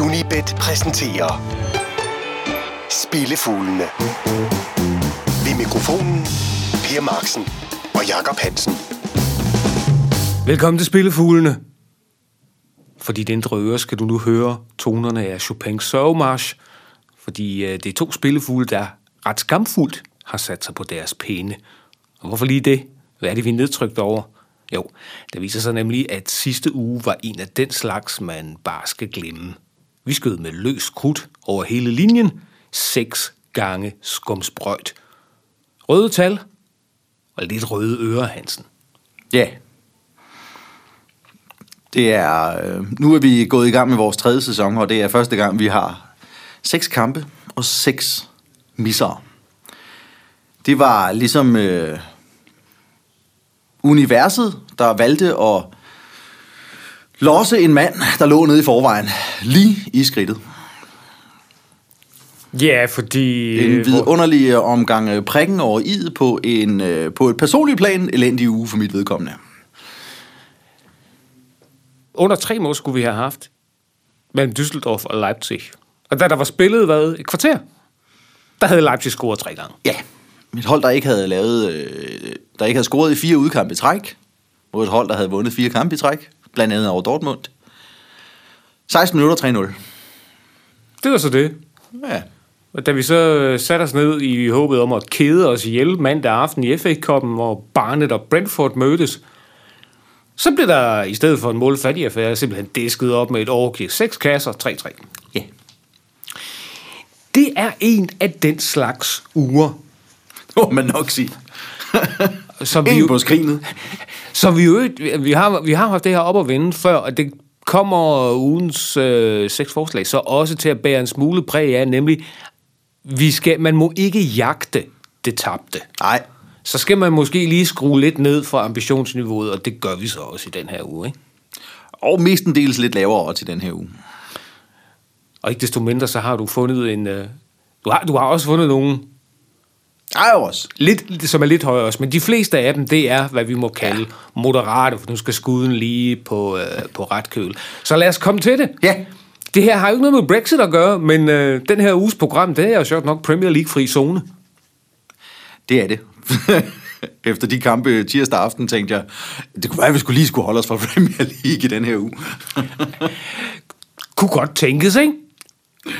Unibet præsenterer Spillefuglene. Ved mikrofonen Per Marksen og Jakob Hansen. Velkommen til Spillefuglene. For dit indre øre skal du nu høre tonerne af Chopin's Sørgemarsch, fordi øh, det er to spillefugle, der ret skamfuldt har sat sig på deres pæne. Og hvorfor lige det? Hvad er det, vi er nedtrykt over? Jo, det viser sig nemlig, at sidste uge var en af den slags, man bare skal glemme. Vi skød med løs krudt over hele linjen, seks gange skumsprøjt. Røde tal og lidt røde ører, Hansen. Ja. Det er, øh, nu er vi gået i gang med vores tredje sæson, og det er første gang, vi har seks kampe og seks misser. Det var ligesom øh, universet, der valgte at losse en mand, der lå nede i forvejen, lige i skridtet. Ja, fordi... En øh, vidunderlig omgang øh, prikken over i på, en, øh, på et personligt plan, elendig uge for mit vedkommende. under tre mål skulle vi have haft mellem Düsseldorf og Leipzig. Og da der var spillet, hvad, et kvarter, der havde Leipzig scoret tre gange. Ja, et hold, der ikke havde lavet, øh, der ikke havde scoret i fire udkampe i træk, mod et hold, der havde vundet fire kampe i træk, blandt andet over Dortmund. 16 minutter 3-0. Det var så det. Ja. Og da vi så øh, satte os ned i håbet om at kede os ihjel mandag aften i FA-koppen, hvor Barnet og Brentford mødtes, så blev der i stedet for en målfattig affære simpelthen disket op med et overgivet seks kasser, 3-3. ja. Det er en af den slags uger, Det må man nok sige. som vi jo, på skrinet. Så vi, jo, vi, har, vi har haft det her op at vende før, og det kommer ugens øh, seks forslag så også til at bære en smule præg af, nemlig, vi skal, man må ikke jagte det tabte. Nej, Så skal man måske lige skrue lidt ned for ambitionsniveauet, og det gør vi så også i den her uge. Ikke? og mestendels lidt lavere til den her uge. Og ikke desto mindre, så har du fundet en... Øh, du, har, du har også fundet nogle, Også. lidt, som er lidt højere også, men de fleste af dem, det er, hvad vi må kalde ja. moderate, for nu skal skuden lige på, øh, på ret køl. Så lad os komme til det. Ja. Det her har jo ikke noget med Brexit at gøre, men øh, den her uges program, det er jo sjovt nok Premier League-fri zone. Det er det. Efter de kampe tirsdag aften tænkte jeg, det kunne være, at vi skulle lige skulle holde os fra Premier League i den her uge. Kunne godt tænkes, ikke?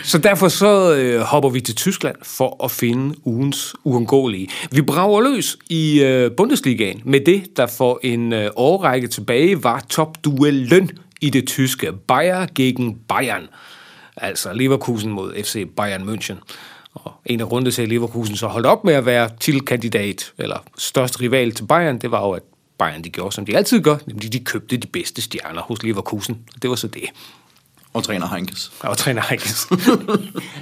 Så derfor så øh, hopper vi til Tyskland for at finde ugens uundgåelige. Vi brager løs i øh, Bundesligaen med det, der for en øh, årrække tilbage var topduellen i det tyske Bayer gegen Bayern. Altså Leverkusen mod FC Bayern München. Og en af grundene til, at Leverkusen så holdt op med at være titelkandidat, eller største rival til Bayern, det var jo, at Bayern de gjorde, som de altid gør, nemlig de købte de bedste stjerner hos Leverkusen. Og det var så det. Og træner Heinkes. Og træner Heinkes.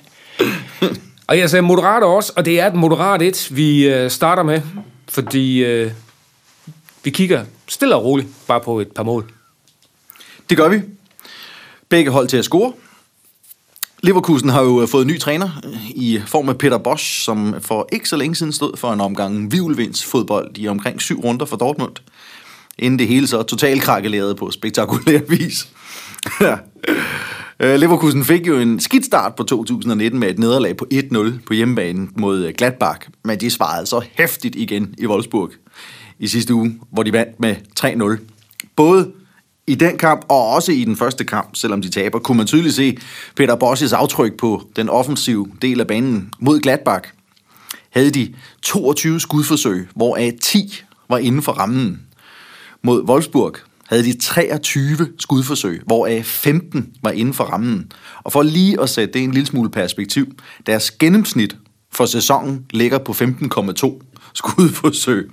og jeg sagde moderat også, og det er et moderat et, vi øh, starter med, fordi øh, vi kigger stille og roligt bare på et par mål. Det gør vi. Begge hold til at score. Leverkusen har jo fået en ny træner øh, i form af Peter Bosch, som for ikke så længe siden stod for en omgang vivlvinds fodbold i omkring syv runder for Dortmund. Inden det hele så totalt krakelerede på spektakulær vis. Øh, Leverkusen fik jo en skidt start på 2019 med et nederlag på 1-0 på hjemmebane mod øh, Gladbach, men de svarede så hæftigt igen i Wolfsburg i sidste uge, hvor de vandt med 3-0. Både i den kamp og også i den første kamp, selvom de taber, kunne man tydeligt se Peter Bosses aftryk på den offensive del af banen mod Gladbach. Havde de 22 skudforsøg, hvoraf 10 var inden for rammen. Mod Wolfsburg havde de 23 skudforsøg, hvoraf 15 var inden for rammen. Og for lige at sætte det en lille smule perspektiv, deres gennemsnit for sæsonen ligger på 15,2 skudforsøg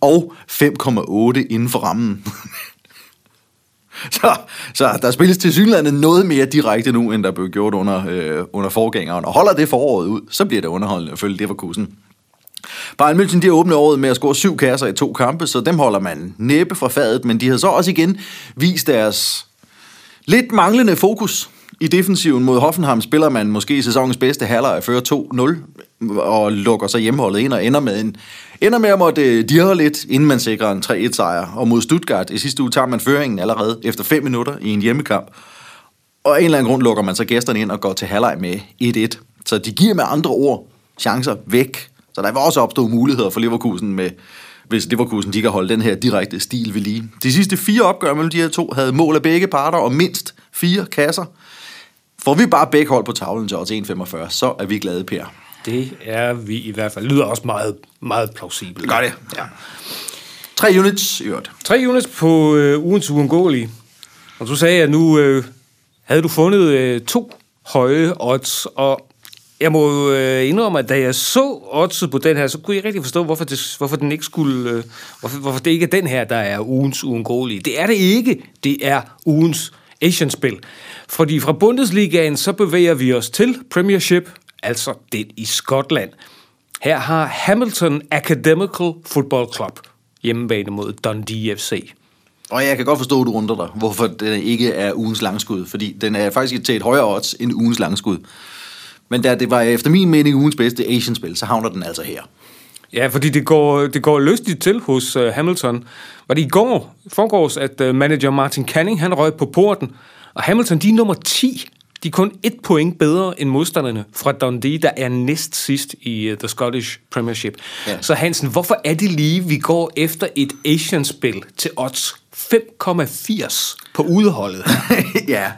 og 5,8 inden for rammen. Så, så der spilles til synligheden noget mere direkte nu, end der blev gjort under, øh, under forgængeren. Og holder det foråret ud, så bliver det underholdende at følge Leverkusen. Bayern München de har åbnet året med at score syv kasser i to kampe, så dem holder man næppe fra fadet, men de har så også igen vist deres lidt manglende fokus i defensiven mod Hoffenheim spiller man måske sæsonens bedste halvleg fører 2-0 og lukker så hjemmeholdet ind og ender med, en, ender med at måtte øh, dirre lidt, inden man sikrer en 3-1 sejr. Og mod Stuttgart i sidste uge tager man føringen allerede efter 5 minutter i en hjemmekamp. Og af en eller anden grund lukker man så gæsterne ind og går til halvleg med 1-1. Så de giver med andre ord chancer væk. Så der vil også opstå muligheder for Leverkusen med, hvis Leverkusen de kan holde den her direkte stil ved lige. De sidste fire opgør mellem de her to havde mål af begge parter og mindst fire kasser. Får vi bare begge hold på tavlen til odds 1,45, så er vi glade, Per. Det er vi i hvert fald. Lyder også meget, meget plausibelt. Gør det. Ja. Tre units i øvrigt. Tre units på øh, ugens uundgåelige. Og du sagde, at nu øh, havde du fundet øh, to høje odds, og jeg må øh, indrømme, at da jeg så oddset på den her, så kunne jeg rigtig forstå, hvorfor, det, hvorfor den ikke skulle, øh, hvorfor, hvorfor det ikke er den her, der er ugens uundgåelige. Det er det ikke. Det er ugens Asian-spil. Fordi fra Bundesligaen, så bevæger vi os til Premiership, altså den i Skotland. Her har Hamilton Academical Football Club hjemmebane mod Dundee FC. Og jeg kan godt forstå, at du undrer dig, hvorfor den ikke er ugens langskud. Fordi den er faktisk til et højere odds end ugens langskud. Men da det var efter min mening ugens bedste Asian-spil, så havner den altså her. Ja, fordi det går, det går lystigt til hos uh, Hamilton. Var det i går, forgårs, at uh, manager Martin Canning, han røg på porten, og Hamilton, de er nummer 10. De er kun et point bedre end modstanderne fra Dundee, der er næst sidst i uh, The Scottish Premiership. Ja. Så Hansen, hvorfor er det lige, vi går efter et Asian-spil til odds 5,80 på udeholdet? ja,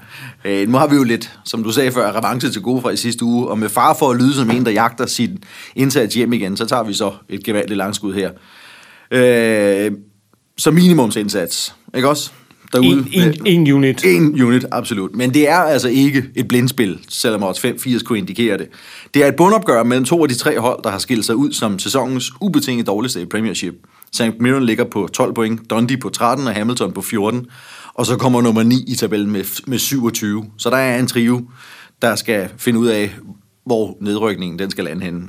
øh, nu har vi jo lidt, som du sagde før, revanche til gode fra i sidste uge, og med far for at lyde som en, der jagter sin indsats hjem igen, så tager vi så et gevaldigt langskud her. Øh, så minimumsindsats, ikke også? Derude. En, en, en unit. En unit, absolut. Men det er altså ikke et blindspil, selvom odds 5-80 kunne indikere det. Det er et bundopgør mellem to af de tre hold, der har skilt sig ud som sæsonens ubetinget dårligste i Premiership. St. Mirren ligger på 12 point, Dundee på 13 og Hamilton på 14. Og så kommer nummer 9 i tabellen med, med 27. Så der er en trio, der skal finde ud af, hvor nedrykningen den skal lande henne.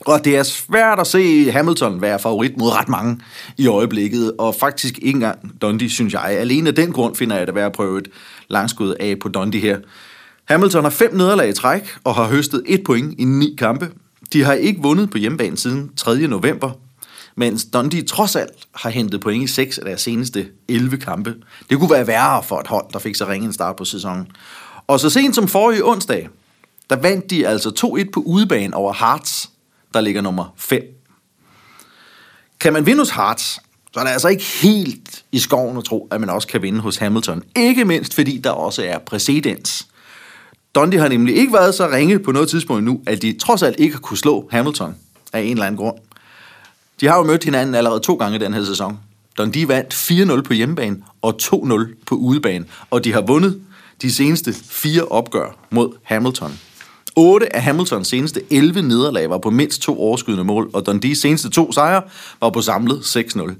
Og det er svært at se Hamilton være favorit mod ret mange i øjeblikket, og faktisk ikke engang Dundee, synes jeg. Alene af den grund finder jeg det værd at prøve et langskud af på Dundee her. Hamilton har fem nederlag i træk og har høstet et point i ni kampe. De har ikke vundet på hjemmebane siden 3. november, mens Dundee trods alt har hentet point i 6 af deres seneste 11 kampe. Det kunne være værre for et hold, der fik så ringe en start på sæsonen. Og så sent som forrige onsdag, der vandt de altså 2-1 på udebane over Hearts, der ligger nummer 5. Kan man vinde hos Hearts, så er det altså ikke helt i skoven at tro, at man også kan vinde hos Hamilton. Ikke mindst fordi der også er præcedens. Dundee har nemlig ikke været så ringe på noget tidspunkt nu, at de trods alt ikke har kunne slå Hamilton af en eller anden grund. De har jo mødt hinanden allerede to gange den her sæson. Dundee vandt 4-0 på hjemmebane og 2-0 på udebane, og de har vundet de seneste fire opgør mod Hamilton. 8 af Hamiltons seneste 11 nederlag var på mindst to overskydende mål, og Dundees seneste to sejre var på samlet 6-0.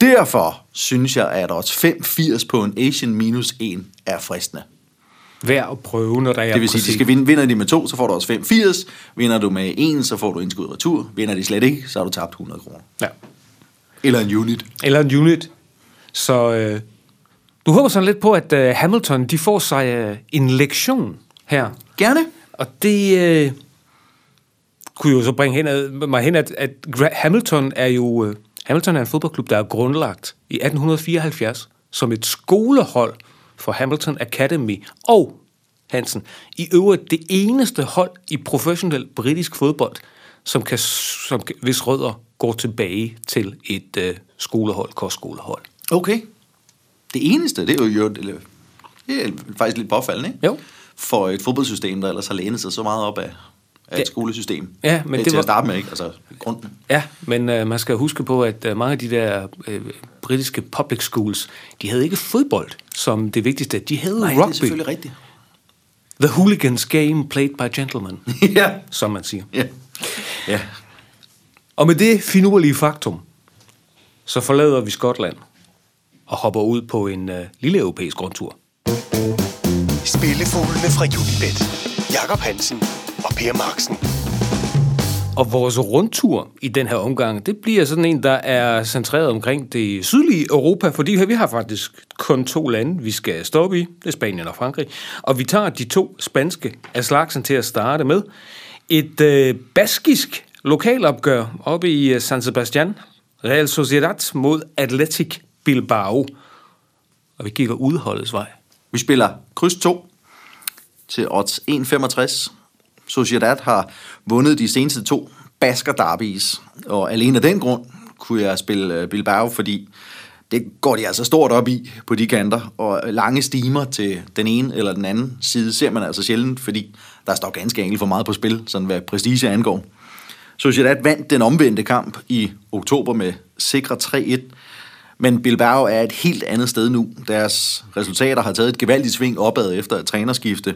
Derfor synes jeg, at odds 5-80 på en Asian minus 1 er fristende. Værd at prøve, når der er Det vil sige, de skal vinde, vinder de med to, så får du også 5-80. Vinder du med en, så får du indskud retur. Vinder de slet ikke, så har du tabt 100 kroner. Ja. Eller en unit. Eller en unit. Så øh, du håber sådan lidt på, at øh, Hamilton de får sig øh, en lektion her. Gerne. Og det øh, kunne jo så bringe hen ad, mig hen, at, at Hamilton er jo øh, Hamilton er en fodboldklub, der er grundlagt i 1874 som et skolehold for Hamilton Academy. Og, Hansen, i øvrigt det eneste hold i professionel britisk fodbold, som kan, som, hvis rødder går tilbage til et øh, skolehold, kostskolehold. Okay. Det eneste, det er jo det er faktisk lidt påfaldende, ikke? Jo. For et fodboldsystem, der ellers har lænet sig så meget op af, af et skolesystem. Ja, men det, det var- at starte med, ikke? Altså, grunden. Ja, men øh, man skal huske på, at øh, mange af de der øh, britiske public schools, de havde ikke fodbold som det vigtigste. De havde Nej, det er rugby. selvfølgelig rigtigt. The hooligans game played by gentlemen, ja. som man siger. Ja. Ja. Og med det finurlige faktum, så forlader vi Skotland og hopper ud på en øh, lille europæisk rundtur. Spillefuglene fra Unibet. Jakob Hansen og Per Marksen. Og vores rundtur i den her omgang, det bliver sådan en, der er centreret omkring det sydlige Europa, fordi vi har faktisk kun to lande, vi skal stoppe i. Det er Spanien og Frankrig. Og vi tager de to spanske af slagsen til at starte med. Et øh, baskisk lokalopgør oppe i øh, San Sebastian. Real Sociedad mod Athletic Bilbao. Og vi kigger udholdets vej. Vi spiller kryds 2. til odds 1,65. Sociedad har vundet de seneste to Basker Derbies, og alene af den grund kunne jeg spille øh, Bilbao, fordi det går de altså stort op i på de kanter, og lange stimer til den ene eller den anden side ser man altså sjældent, fordi der står ganske enkelt for meget på spil, sådan hvad prestige angår. Sociedad vandt den omvendte kamp i oktober med sikre 3-1, men Bilbao er et helt andet sted nu. Deres resultater har taget et gevaldigt sving opad efter et trænerskifte,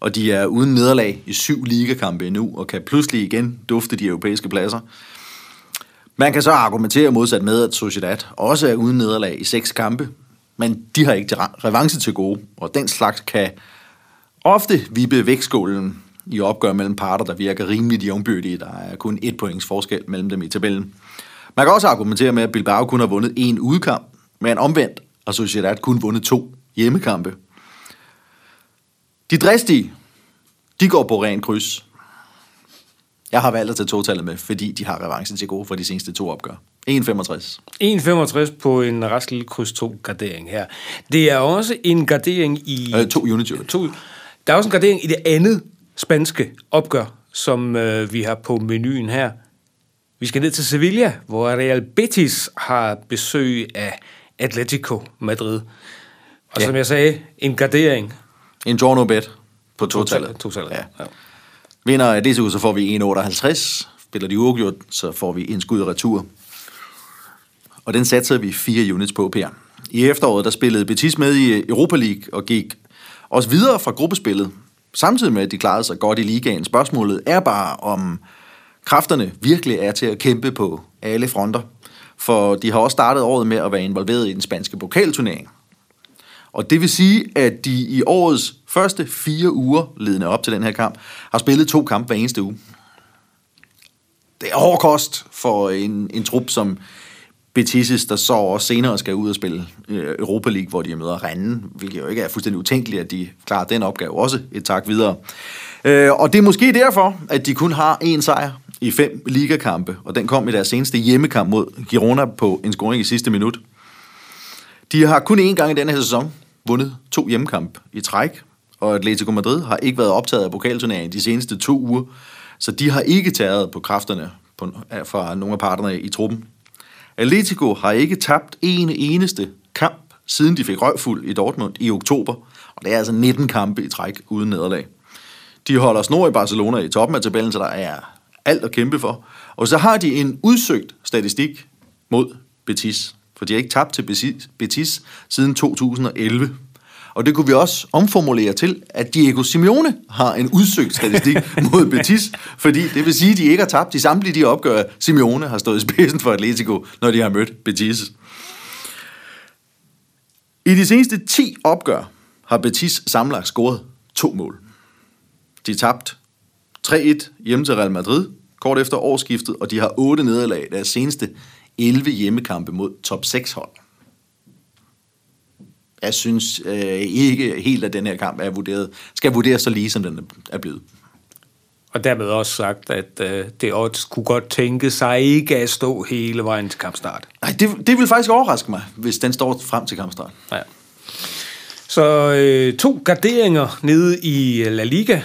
og de er uden nederlag i syv ligakampe endnu, og kan pludselig igen dufte de europæiske pladser. Man kan så argumentere modsat med, at Sociedad også er uden nederlag i seks kampe, men de har ikke revanche til gode, og den slags kan ofte vippe vægtskålen i opgør mellem parter, der virker rimeligt jævnbyrdige. Der er kun et points forskel mellem dem i tabellen. Man kan også argumentere med, at Bilbao kun har vundet én udkamp, men omvendt har Sociedad kun vundet to hjemmekampe. De dristige, de går på ren kryds. Jeg har valgt at tage totallet med, fordi de har revanchen til gode for de seneste to opgør. 1,65. 1,65 på en ret lille kryds 2 gardering her. Det er også en gardering i... Øh, to units. To, der er også en gardering i det andet spanske opgør, som øh, vi har på menuen her. Vi skal ned til Sevilla, hvor Real Betis har besøg af Atletico Madrid. Og ja. som jeg sagde, en gardering. En draw no bet på totallet. Totallet, ja. ja. Vinder Atletico, så får vi 1,58. Spiller de uafgjort, så får vi en skud retur. Og den satser vi fire units på, Per. I efteråret, der spillede Betis med i Europa League og gik også videre fra gruppespillet, samtidig med, at de klarede sig godt i ligaen. Spørgsmålet er bare, om kræfterne virkelig er til at kæmpe på alle fronter. For de har også startet året med at være involveret i den spanske pokalturnering. Og det vil sige, at de i årets første fire uger, ledende op til den her kamp, har spillet to kampe hver eneste uge. Det er hård kost for en, en trup som Betis, der så også senere skal ud og spille øh, Europa League, hvor de møder Rennes, hvilket jo ikke er fuldstændig utænkeligt, at de klarer den opgave også et tak videre. Øh, og det er måske derfor, at de kun har én sejr i fem ligakampe, og den kom i deres seneste hjemmekamp mod Girona på en scoring i sidste minut. De har kun én gang i denne her sæson vundet to hjemmekamp i træk, og Atletico Madrid har ikke været optaget af pokalturneringen de seneste to uger, så de har ikke taget på kræfterne på, fra nogle af parterne i truppen. Atletico har ikke tabt en eneste kamp, siden de fik røgfuld i Dortmund i oktober, og det er altså 19 kampe i træk uden nederlag. De holder snor i Barcelona i toppen af tabellen, så der er alt at kæmpe for. Og så har de en udsøgt statistik mod Betis, for de har ikke tabt til Betis siden 2011. Og det kunne vi også omformulere til, at Diego Simeone har en udsøgt statistik mod Betis, fordi det vil sige, at de ikke har tabt i samtlige de opgør, Simeone har stået i spidsen for Atletico, når de har mødt Betis. I de seneste 10 opgør har Betis samlet scoret to mål. De tabt 3-1 hjemme til Real Madrid, kort efter årsskiftet, og de har 8 nederlag deres seneste 11 hjemmekampe mod top 6 hold. Jeg synes øh, ikke helt, at den her kamp er vurderet, skal vurderes så lige, som den er blevet. Og dermed også sagt, at øh, det også kunne godt tænke sig ikke at stå hele vejen til kampstart. Nej, det, det vil faktisk overraske mig, hvis den står frem til kampstart. Ja. Så øh, to garderinger nede i La Liga.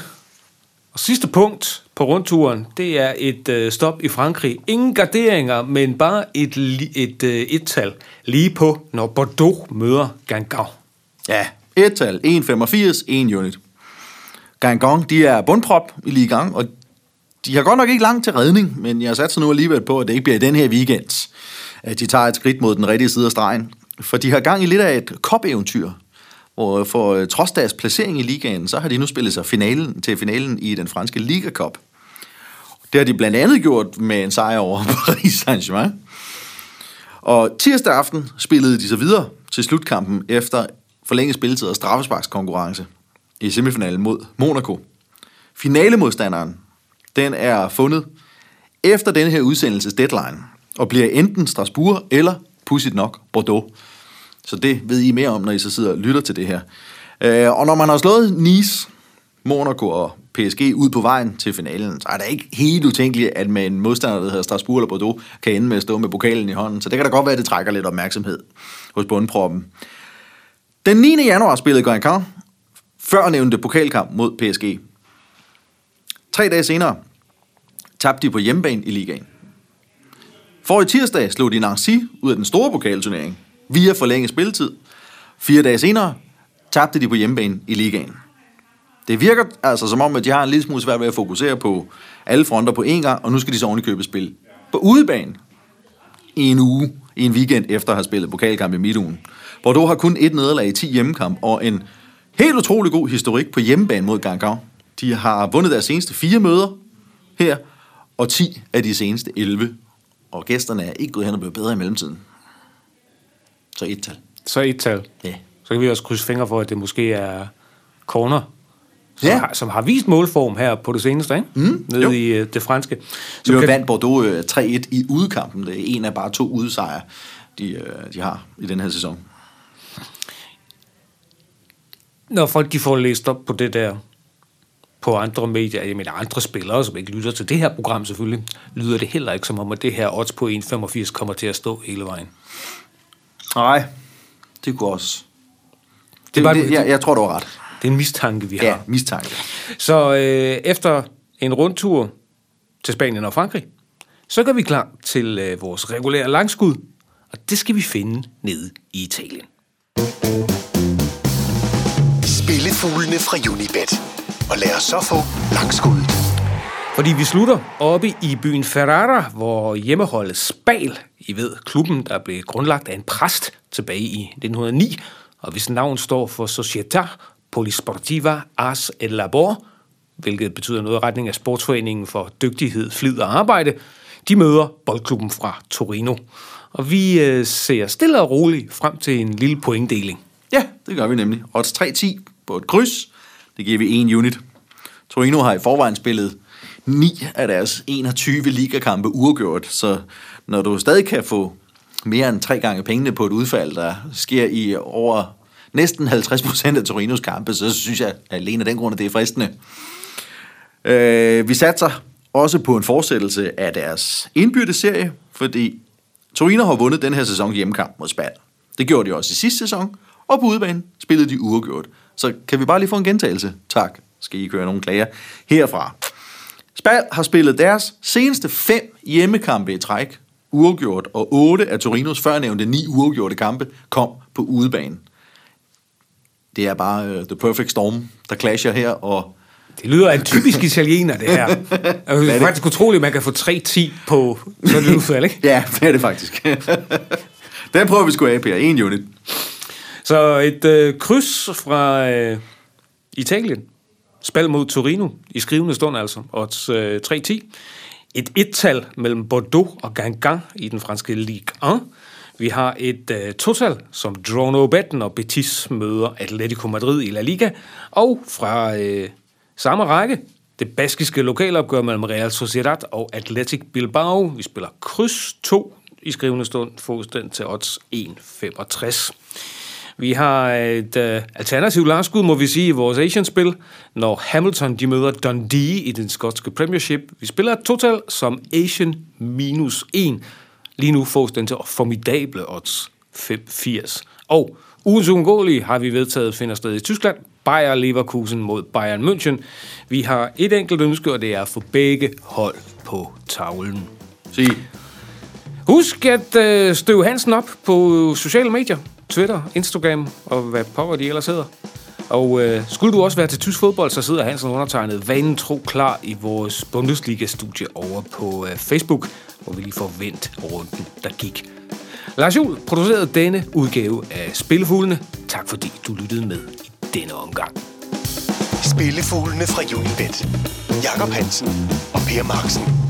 Og sidste punkt på rundturen, det er et øh, stop i Frankrig. Ingen garderinger, men bare et, et, øh, et-tal lige på, når Bordeaux møder Gangon. Ja, et-tal, 1,85, 1 unit. Gangon, de er bundprop i lige gang, og de har godt nok ikke langt til redning, men jeg satser nu alligevel på, at det ikke bliver i den her weekend, at de tager et skridt mod den rigtige side af stregen. For de har gang i lidt af et kop-eventyr, hvor for øh, trods deres placering i ligaen, så har de nu spillet sig finalen, til finalen i den franske Liga Cup. Det har de blandt andet gjort med en sejr over Paris Saint-Germain. Og tirsdag aften spillede de så videre til slutkampen efter forlænget spilletid og straffesparkskonkurrence i semifinalen mod Monaco. Finalemodstanderen, den er fundet efter den her udsendelses deadline, og bliver enten Strasbourg eller, pudsigt nok, Bordeaux. Så det ved I mere om, når I så sidder og lytter til det her. Øh, og når man har slået Nice, Monaco og PSG ud på vejen til finalen, så er det ikke helt utænkeligt, at med en modstander, der hedder Strasbourg eller Bordeaux, kan ende med at stå med pokalen i hånden. Så det kan da godt være, at det trækker lidt opmærksomhed hos bundproppen. Den 9. januar spillede Guingamp før nævnte pokalkamp mod PSG. Tre dage senere tabte de på hjemmebane i ligaen. For i tirsdag slog de Nancy ud af den store pokalturnering via forlænget spilletid. Fire dage senere tabte de på hjemmebane i ligaen. Det virker altså som om, at de har en lille smule svært ved at fokusere på alle fronter på én gang, og nu skal de så oven i spil på udebane i en uge, i en weekend efter at have spillet pokalkamp i midtugen. Bordeaux har kun et nederlag i 10 hjemmekamp, og en helt utrolig god historik på hjemmebane mod Gangau. De har vundet deres seneste fire møder her, og 10 af de seneste 11. Og gæsterne er ikke gået hen og blevet bedre i mellemtiden. Så et tal. Så et tal. Ja. Så kan vi også krydse fingre for, at det måske er corner, som, Ja. har, som har vist målform her på det seneste, ikke? Mm, Nede jo. i øh, det franske. Så kan- kan... vandt Bordeaux øh, 3-1 i udekampen. Det er en af bare to udesejre, de, øh, de har i den her sæson. når folk de får læst op på det der på andre medier, jeg mener andre spillere, som ikke lytter til det her program selvfølgelig, lyder det heller ikke som om, at det her odds på 1,85 kommer til at stå hele vejen. Nej, det kunne også. Det, er bare- det, det, jeg, jeg tror, du har ret. Det er en mistanke, vi har. Ja, mistanke. Så øh, efter en rundtur til Spanien og Frankrig, så går vi klar til øh, vores regulære langskud, og det skal vi finde nede i Italien. Spillefuglene fra Unibet. Og lad os så få langskuddet. Fordi vi slutter oppe i byen Ferrara, hvor hjemmeholdet Spal, I ved, klubben, der blev grundlagt af en præst tilbage i 1909, og hvis navn står for Società Polisportiva Ars et Labor, hvilket betyder noget i retning af sportsforeningen for dygtighed, flid og arbejde, de møder boldklubben fra Torino. Og vi øh, ser stille og roligt frem til en lille pointdeling. Ja, det gør vi nemlig. Odds 3-10 på et kryds. Det giver vi en unit. Torino har i forvejen spillet 9 af deres 21 ligakampe uafgjort, så når du stadig kan få mere end tre gange pengene på et udfald, der sker i over næsten 50 procent af Torinos kampe, så synes jeg at alene af den grund, at det er fristende. Øh, vi satser også på en fortsættelse af deres indbyrdes serie, fordi Torino har vundet den her sæson hjemmekamp mod Spal. Det gjorde de også i sidste sæson, og på udebane spillede de uafgjort. Så kan vi bare lige få en gentagelse? Tak. Skal I køre nogle klager herfra. Spal har spillet deres seneste fem hjemmekampe i træk, uafgjort, og otte af Torinos førnævnte ni uafgjorte kampe kom på udebane. Det er bare uh, the perfect storm, der clasher her, og Det lyder af en typisk italiener, det her. Det er faktisk utroligt, at man kan få 3-10 på sådan et udfald, ikke? ja, det er det faktisk. Den prøver vi sgu af, Per. En unit. Så et øh, kryds fra øh, Italien. Spil mod Torino i skrivende stund altså. Odds øh, 3-10. Et et-tal mellem Bordeaux og Gangan i den franske Ligue 1. Vi har et øh, total, som Drono Betten og Betis møder Atletico Madrid i La Liga. Og fra øh, samme række, det baskiske lokalopgør mellem Real Sociedad og Athletic Bilbao. Vi spiller kryds 2 i skrivende stund, fås den til odds 1,65. Vi har et øh, alternativt langskud, må vi sige, i vores Asian-spil, når Hamilton de møder Dundee i den skotske Premiership. Vi spiller et total som Asian minus 1. Lige nu fås den til formidable odds 5,80. Og ugens uundgåelige har vi vedtaget finder sted i Tyskland. Bayer Leverkusen mod Bayern München. Vi har et enkelt ønske, og det er at få begge hold på tavlen. Sig. Husk at øh, støve Hansen op på sociale medier. Twitter, Instagram og hvad pokker de ellers hedder. Og øh, skulle du også være til tysk fodbold, så sidder Hansen undertegnet vanen tro klar i vores Bundesliga-studie over på øh, Facebook, hvor vi lige får vendt runden, der gik. Lars Juhl producerede denne udgave af Spillefuglene. Tak fordi du lyttede med i denne omgang. Spillefuglene fra Unibet. Jakob Hansen og Per Marksen.